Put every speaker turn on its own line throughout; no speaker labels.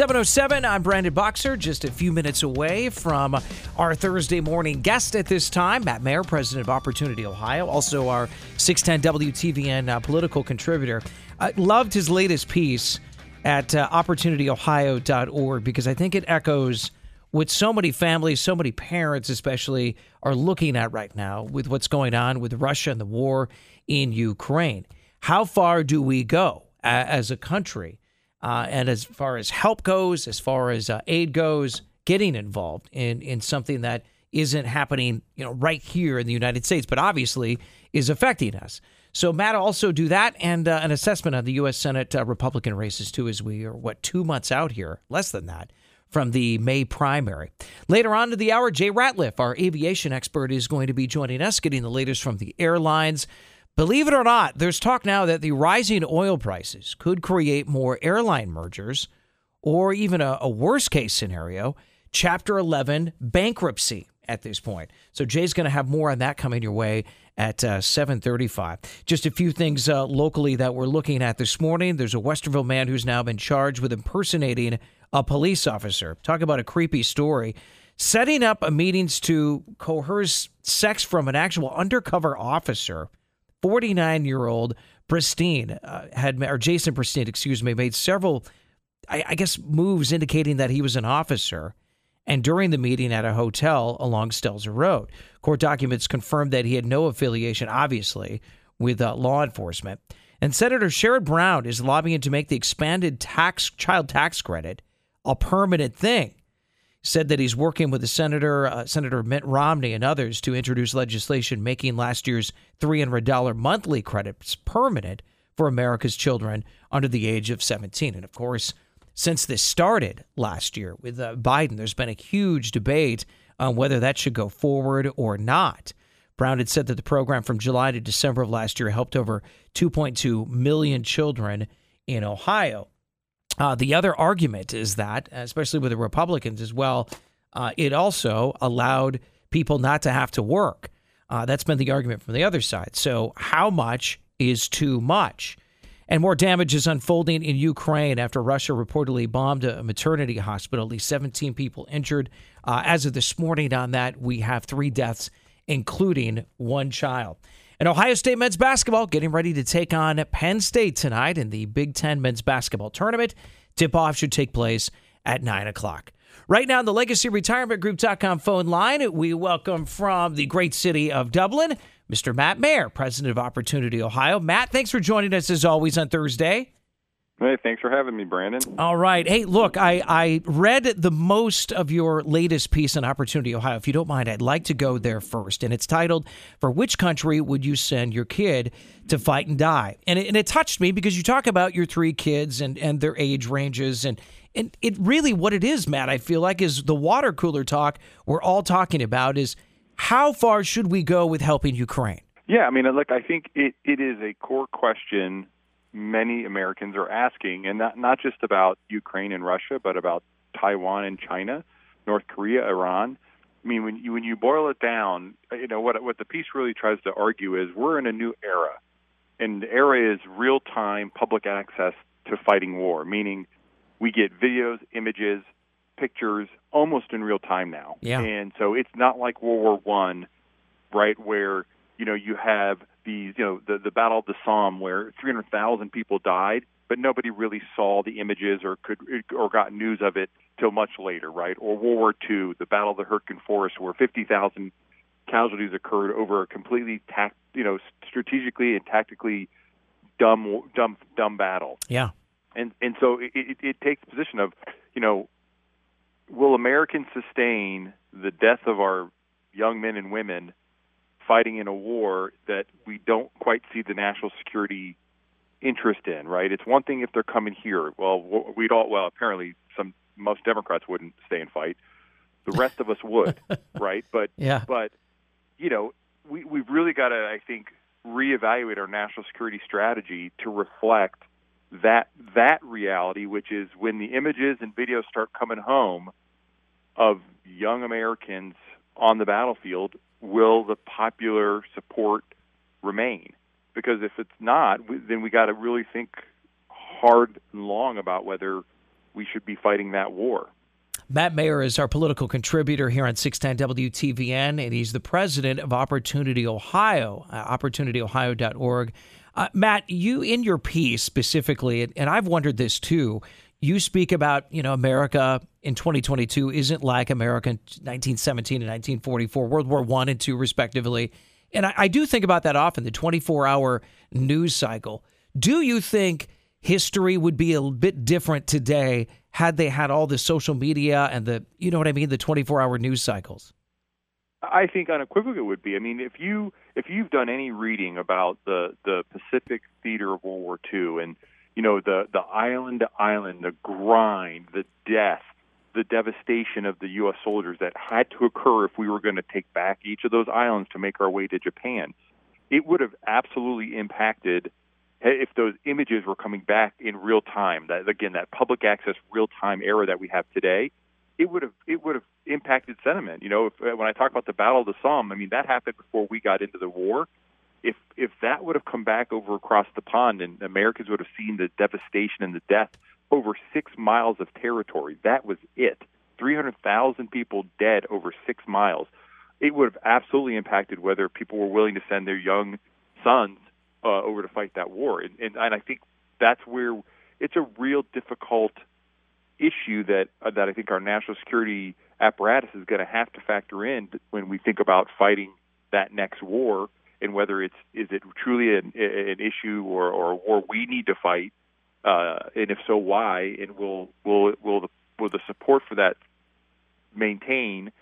707, I'm Brandon Boxer, just a few minutes away from our Thursday morning guest at this time, Matt Mayer, president of Opportunity Ohio, also our 610 WTVN uh, political contributor. I loved his latest piece at uh, opportunityohio.org because I think it echoes what so many families, so many parents especially, are looking at right now with what's going on with Russia and the war in Ukraine. How far do we go as a country? Uh, and as far as help goes, as far as uh, aid goes, getting involved in in something that isn't happening, you know, right here in the United States, but obviously is affecting us. So Matt also do that and uh, an assessment on the U.S. Senate uh, Republican races too, as we are what two months out here, less than that, from the May primary. Later on to the hour, Jay Ratliff, our aviation expert, is going to be joining us, getting the latest from the airlines. Believe it or not, there's talk now that the rising oil prices could create more airline mergers or even a, a worst case scenario, Chapter 11 bankruptcy at this point. So Jay's going to have more on that coming your way at uh, 7:35. Just a few things uh, locally that we're looking at this morning. There's a Westerville man who's now been charged with impersonating a police officer. Talk about a creepy story. Setting up meetings to coerce sex from an actual undercover officer 49 year old Pristine uh, had, or Jason Pristine, excuse me, made several, I, I, guess, moves indicating that he was an officer. And during the meeting at a hotel along Stelzer Road, court documents confirmed that he had no affiliation, obviously, with uh, law enforcement. And Senator Sherrod Brown is lobbying to make the expanded tax child tax credit a permanent thing said that he's working with the senator, uh, Senator Mitt Romney, and others to introduce legislation making last year's $300 monthly credits permanent for America's children under the age of 17. And of course, since this started last year with uh, Biden, there's been a huge debate on whether that should go forward or not. Brown had said that the program from July to December of last year helped over 2.2 million children in Ohio. Uh, the other argument is that, especially with the Republicans as well, uh, it also allowed people not to have to work. Uh, that's been the argument from the other side. So, how much is too much? And more damage is unfolding in Ukraine after Russia reportedly bombed a maternity hospital. At least 17 people injured. Uh, as of this morning, on that, we have three deaths, including one child. And Ohio State men's basketball getting ready to take on Penn State tonight in the Big Ten men's basketball tournament. Tip off should take place at 9 o'clock. Right now, on the Legacy Retirement Group.com phone line, we welcome from the great city of Dublin, Mr. Matt Mayer, president of Opportunity Ohio. Matt, thanks for joining us as always on Thursday.
Hey, thanks for having me, Brandon.
All right. Hey, look, I, I read the most of your latest piece on Opportunity Ohio. If you don't mind, I'd like to go there first. And it's titled, For Which Country Would You Send Your Kid to Fight and Die? And it, and it touched me because you talk about your three kids and, and their age ranges. And, and it really, what it is, Matt, I feel like, is the water cooler talk we're all talking about is how far should we go with helping Ukraine?
Yeah, I mean, look, I think it, it is a core question many Americans are asking, and not not just about Ukraine and Russia, but about Taiwan and China, North Korea, Iran. I mean, when you when you boil it down, you know what what the piece really tries to argue is we're in a new era, and the era is real time public access to fighting war, meaning we get videos, images, pictures almost in real time now.
Yeah.
And so it's not like World War One, right, where you know you have these, you know, the the Battle of the Somme where 300,000 people died, but nobody really saw the images or could or got news of it till much later, right? Or World War II, the Battle of the Hurtgen Forest, where 50,000 casualties occurred over a completely tact, you know, strategically and tactically dumb, dumb, dumb battle.
Yeah.
And and so it, it, it takes the position of, you know, will Americans sustain the death of our young men and women fighting in a war that we don't quite see the national security interest in, right? It's one thing if they're coming here. Well, we'd all well apparently some most Democrats wouldn't stay and fight. The rest of us would, right? But
yeah.
but you know, we we've really got to I think reevaluate our national security strategy to reflect that that reality, which is when the images and videos start coming home of young Americans on the battlefield will the popular support remain? Because if it's not, then we got to really think hard and long about whether we should be fighting that war.
Matt Mayer is our political contributor here on 610 WTVN, and he's the president of Opportunity Ohio, uh, opportunityohio.org. Uh, Matt, you in your piece specifically, and, and I've wondered this too. You speak about, you know, America in 2022 isn't like America in 1917 and 1944, World War One and two, respectively. And I, I do think about that often, the 24 hour news cycle. Do you think history would be a bit different today had they had all the social media and the, you know what I mean, the 24 hour news cycles?
I think unequivocally would be. I mean, if you if you've done any reading about the the Pacific theater of World War II and you know the the island to island, the grind, the death, the devastation of the U.S. soldiers that had to occur if we were going to take back each of those islands to make our way to Japan, it would have absolutely impacted eh, if those images were coming back in real time. That again, that public access real time era that we have today, it would have it would have impacted sentiment. You know, if, when I talk about the Battle of the Somme, I mean that happened before we got into the war. If if that would have come back over across the pond and Americans would have seen the devastation and the death over six miles of territory, that was it. Three hundred thousand people dead over six miles. It would have absolutely impacted whether people were willing to send their young sons uh, over to fight that war. And, and and I think that's where it's a real difficult issue that uh, that I think our national security apparatus is going to have to factor in when we think about fighting that next war and whether it's is it truly an, an issue or, or a war we need to fight, uh, and if so, why? And will will will the will the support for that maintain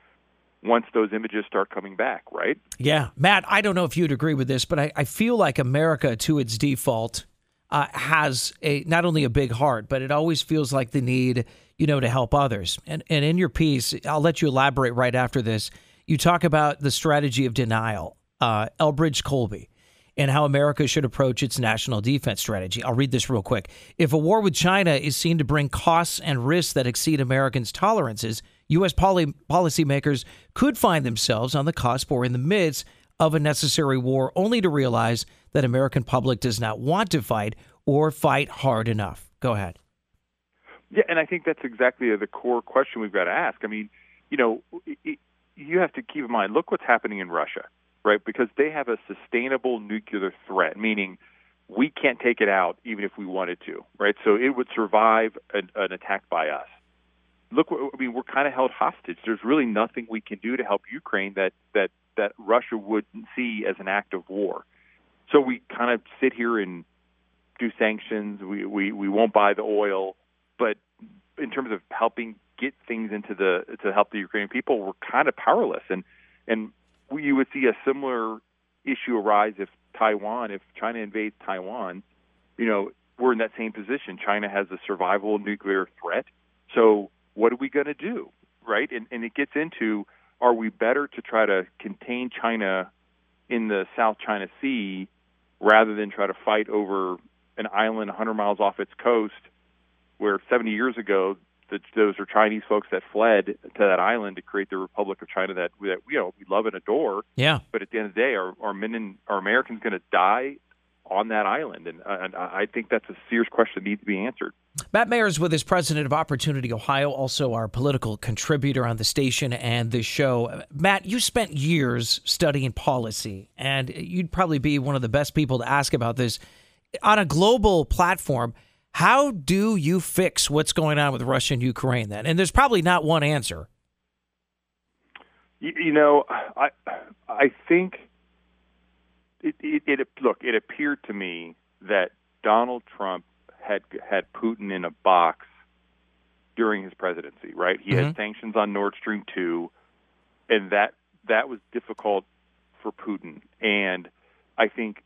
once those images start coming back, right?
Yeah. Matt, I don't know if you'd agree with this, but I, I feel like America, to its default, uh, has a not only a big heart, but it always feels like the need, you know, to help others. And and in your piece, I'll let you elaborate right after this. You talk about the strategy of denial, uh, Elbridge Colby, and how America should approach its national defense strategy. I'll read this real quick. If a war with China is seen to bring costs and risks that exceed Americans' tolerances, U.S. Poly- policymakers could find themselves on the cusp or in the midst of a necessary war, only to realize that American public does not want to fight or fight hard enough. Go ahead.
Yeah, and I think that's exactly the core question we've got to ask. I mean, you know, it, you have to keep in mind, look what's happening in Russia, right? Because they have a sustainable nuclear threat, meaning we can't take it out even if we wanted to, right? So it would survive an, an attack by us. Look, I mean, we're kind of held hostage. There's really nothing we can do to help Ukraine that that that Russia wouldn't see as an act of war. So we kind of sit here and do sanctions. We, we, we won't buy the oil, but in terms of helping get things into the to help the Ukrainian people, we're kind of powerless. And and you would see a similar issue arise if Taiwan, if China invades Taiwan. You know, we're in that same position. China has a survival nuclear threat. So what are we going to do, right? And and it gets into are we better to try to contain China in the South China Sea rather than try to fight over an island 100 miles off its coast where 70 years ago the, those are Chinese folks that fled to that island to create the Republic of China that that you know we love and adore.
Yeah.
But at the end of the day, are are men and are Americans going to die on that island? And, and I think that's a serious question that needs to be answered.
Matt Mayer is with us, president of Opportunity Ohio, also our political contributor on the station and the show. Matt, you spent years studying policy, and you'd probably be one of the best people to ask about this. On a global platform, how do you fix what's going on with Russia and Ukraine then? And there's probably not one answer.
You, you know, I I think it, it, it look. It appeared to me that Donald Trump had had Putin in a box during his presidency. Right, he mm-hmm. had sanctions on Nord Stream two, and that that was difficult for Putin. And I think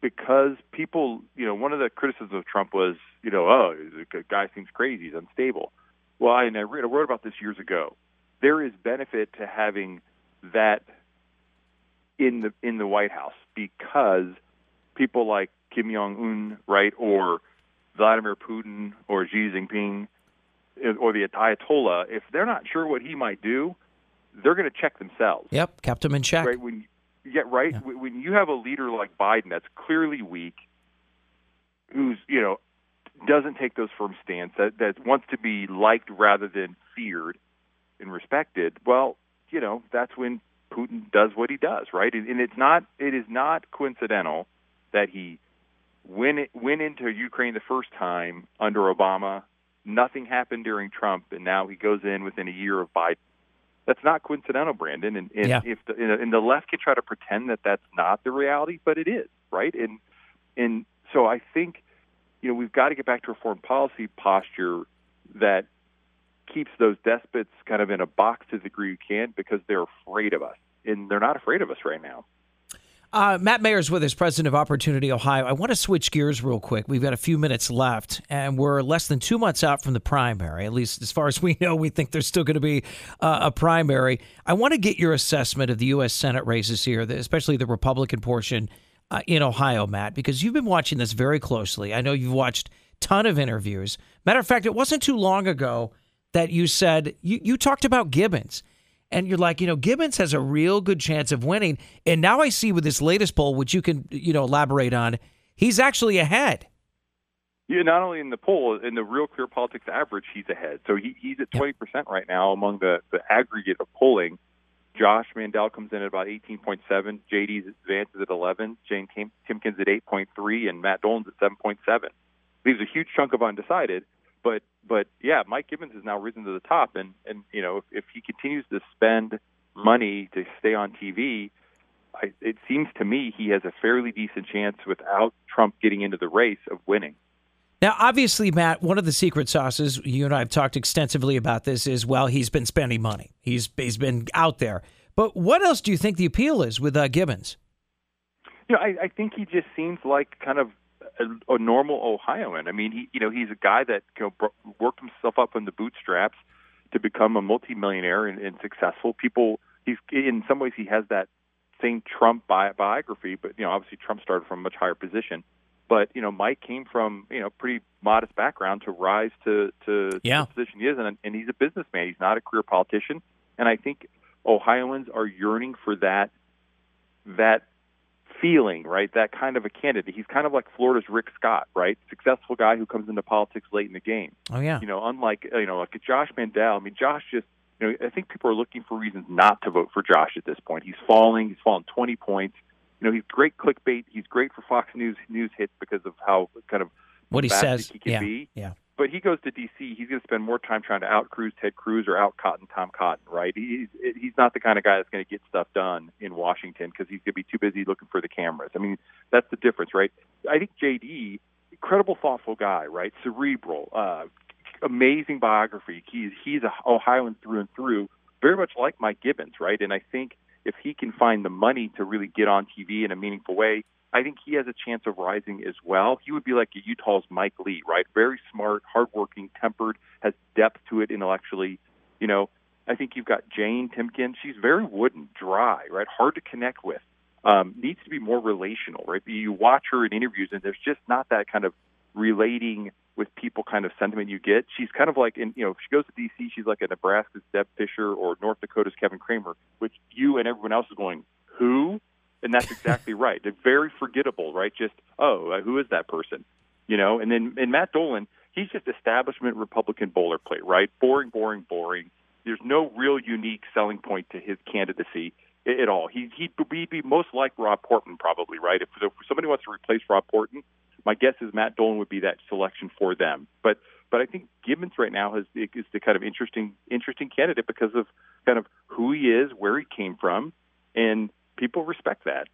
because people, you know, one of the criticisms of Trump was, you know, oh, the guy seems crazy, he's unstable. Well, I, I wrote about this years ago. There is benefit to having that in the in the White House because people like Kim Jong Un, right, or Vladimir Putin or Xi Jinping eh, or the Ayatollah, if they're not sure what he might do, they're going to check themselves.
Yep, kept him in check.
Right when yeah, right. Yeah. When you have a leader like Biden that's clearly weak, who's you know doesn't take those firm stance, that, that wants to be liked rather than feared and respected, well, you know, that's when Putin does what he does, right? And it's not it is not coincidental that he went went into Ukraine the first time under Obama. Nothing happened during Trump, and now he goes in within a year of Biden. That's not coincidental, Brandon. And, and
yeah.
if the, and the left can try to pretend that that's not the reality, but it is, right? And and so I think you know we've got to get back to a foreign policy posture that keeps those despots kind of in a box to the degree you can because they're afraid of us, and they're not afraid of us right now.
Uh, Matt Mayer's with us, president of Opportunity Ohio. I want to switch gears real quick. We've got a few minutes left, and we're less than two months out from the primary. At least as far as we know, we think there's still going to be uh, a primary. I want to get your assessment of the U.S. Senate races here, especially the Republican portion uh, in Ohio, Matt, because you've been watching this very closely. I know you've watched ton of interviews. Matter of fact, it wasn't too long ago that you said you, you talked about Gibbons and you're like, you know, Gibbons has a real good chance of winning. And now I see with this latest poll, which you can, you know, elaborate on, he's actually ahead.
Yeah, not only in the poll, in the Real Clear Politics average, he's ahead. So he, he's at 20% right now among the, the aggregate of polling. Josh Mandel comes in at about 18.7. JD Vance's at 11. Jane Timken's at 8.3. And Matt Dolan's at 7.7. Leaves a huge chunk of undecided. But but yeah, Mike Gibbons has now risen to the top, and and you know if, if he continues to spend money to stay on TV, I, it seems to me he has a fairly decent chance without Trump getting into the race of winning.
Now, obviously, Matt, one of the secret sauces you and I have talked extensively about this is well, he's been spending money. He's he's been out there. But what else do you think the appeal is with uh, Gibbons?
You know, I, I think he just seems like kind of a, a normal Ohioan. I mean, he you know he's a guy that you know worked himself up in the bootstraps to become a multimillionaire and, and successful. People, he's in some ways he has that same Trump bi- biography, but you know obviously Trump started from a much higher position. But you know Mike came from you know pretty modest background to rise to to,
yeah.
the position he is, and, and he's a businessman. He's not a career politician, and I think Ohioans are yearning for that that feeling, right? That kind of a candidate. He's kind of like Florida's Rick Scott, right? Successful guy who comes into politics late in the game.
Oh yeah.
You know, unlike you know, like Josh Mandel. I mean, Josh just you know, I think people are looking for reasons not to vote for Josh at this point. He's falling. He's fallen 20 points. You know, he's great clickbait. He's great for Fox News news hits because of how kind of
what he says
he can
yeah.
be.
Yeah
but he goes to D.C. He's going to spend more time trying to out Cruz Ted Cruz or out Cotton Tom Cotton, right? He's he's not the kind of guy that's going to get stuff done in Washington because he's going to be too busy looking for the cameras. I mean, that's the difference, right? I think J.D. incredible, thoughtful guy, right? Cerebral, uh, amazing biography. He's he's a Ohioan through and through, very much like Mike Gibbons, right? And I think if he can find the money to really get on TV in a meaningful way, I think he has a chance of rising as well. He would be like a Utah's Mike Lee, right? Very smart, hardworking, tempered, has depth to it intellectually. You know, I think you've got Jane Timken. She's very wooden, dry, right? Hard to connect with. Um, needs to be more relational, right? You watch her in interviews, and there's just not that kind of relating with people kind of sentiment you get. She's kind of like, in you know, if she goes to D.C., she's like a Nebraska's Deb Fischer or North Dakota's Kevin Cramer, which you and everyone else is going, who? And that's exactly right. They're very forgettable, right? Just oh, uh, who is that person? You know, and then and Matt Dolan, he's just establishment Republican boilerplate, right? Boring, boring, boring. There's no real unique selling point to his candidacy at all. He he'd be most like Rob Portman, probably, right? If, if somebody wants to replace Rob Portman, my guess is Matt Dolan would be that selection for them. But but I think Gibbons right now has is the kind of interesting interesting candidate because of kind of who he is, where he came from, and people respect that.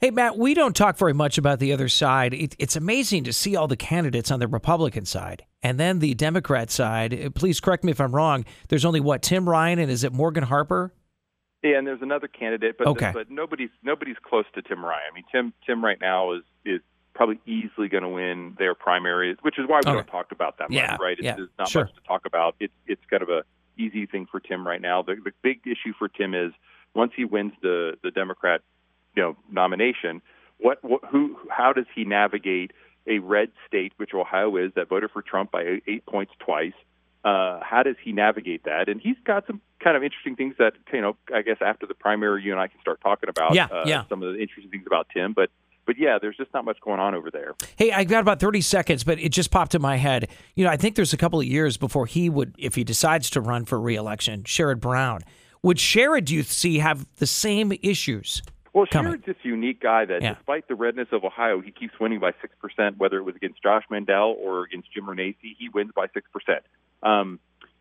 Hey, Matt, we don't talk very much about the other side. It, it's amazing to see all the candidates on the Republican side. And then the Democrat side, uh, please correct me if I'm wrong, there's only what, Tim Ryan and is it Morgan Harper?
Yeah, and there's another candidate, but
okay.
but nobody's nobody's close to Tim Ryan. I mean, Tim Tim right now is is probably easily going to win their primaries, which is why we
okay.
don't talk about that much, right? It's,
yeah,
there's not
sure.
much to talk about. It's it's kind of a easy thing for Tim right now. The the big issue for Tim is once he wins the the Democrat you know nomination what, what who how does he navigate a red state which ohio is that voted for trump by eight points twice uh, how does he navigate that and he's got some kind of interesting things that you know i guess after the primary you and i can start talking about
yeah,
uh,
yeah.
some of the interesting things about tim but but yeah, there's just not much going on over there.
Hey, I've got about 30 seconds, but it just popped in my head. You know, I think there's a couple of years before he would, if he decides to run for reelection, Sherrod Brown. Would Sherrod, do you see, have the same issues?
Well? Sherrod's this unique guy that,
Yeah.
despite the redness of Ohio, he keeps winning by six percent. Whether it was against Josh Mandel or against Jim Renacci, he wins by six percent. Um,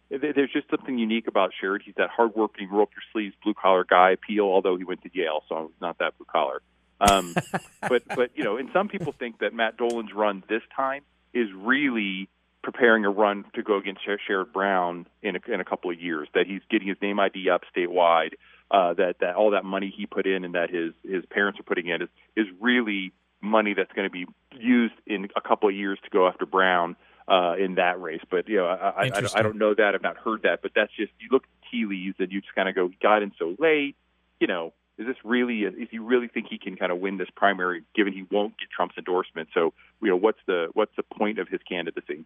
there's just something unique about Sherrod. He's that hardworking, roll up your sleeves, blue collar guy appeal. Although he went to Yale, so he's not that blue collar. Um, but but you know, and some people think that Matt Dolan's run this time is really preparing a run to go against Sher- Sherrod Brown in a, in a couple of years. That he's getting his name ID up statewide. Uh, that that all that money he put in and that his his parents are putting in is is really money that's going to be used in a couple of years to go after Brown uh, in that race. But you know, I, I, I, don't, I don't know that. I've not heard that. But that's just you look at tea leaves and you just kind of go, he got in so late. You know, is this really? Is he really think he can kind of win this primary, given he won't get Trump's endorsement? So you know, what's the what's the point of his candidacy?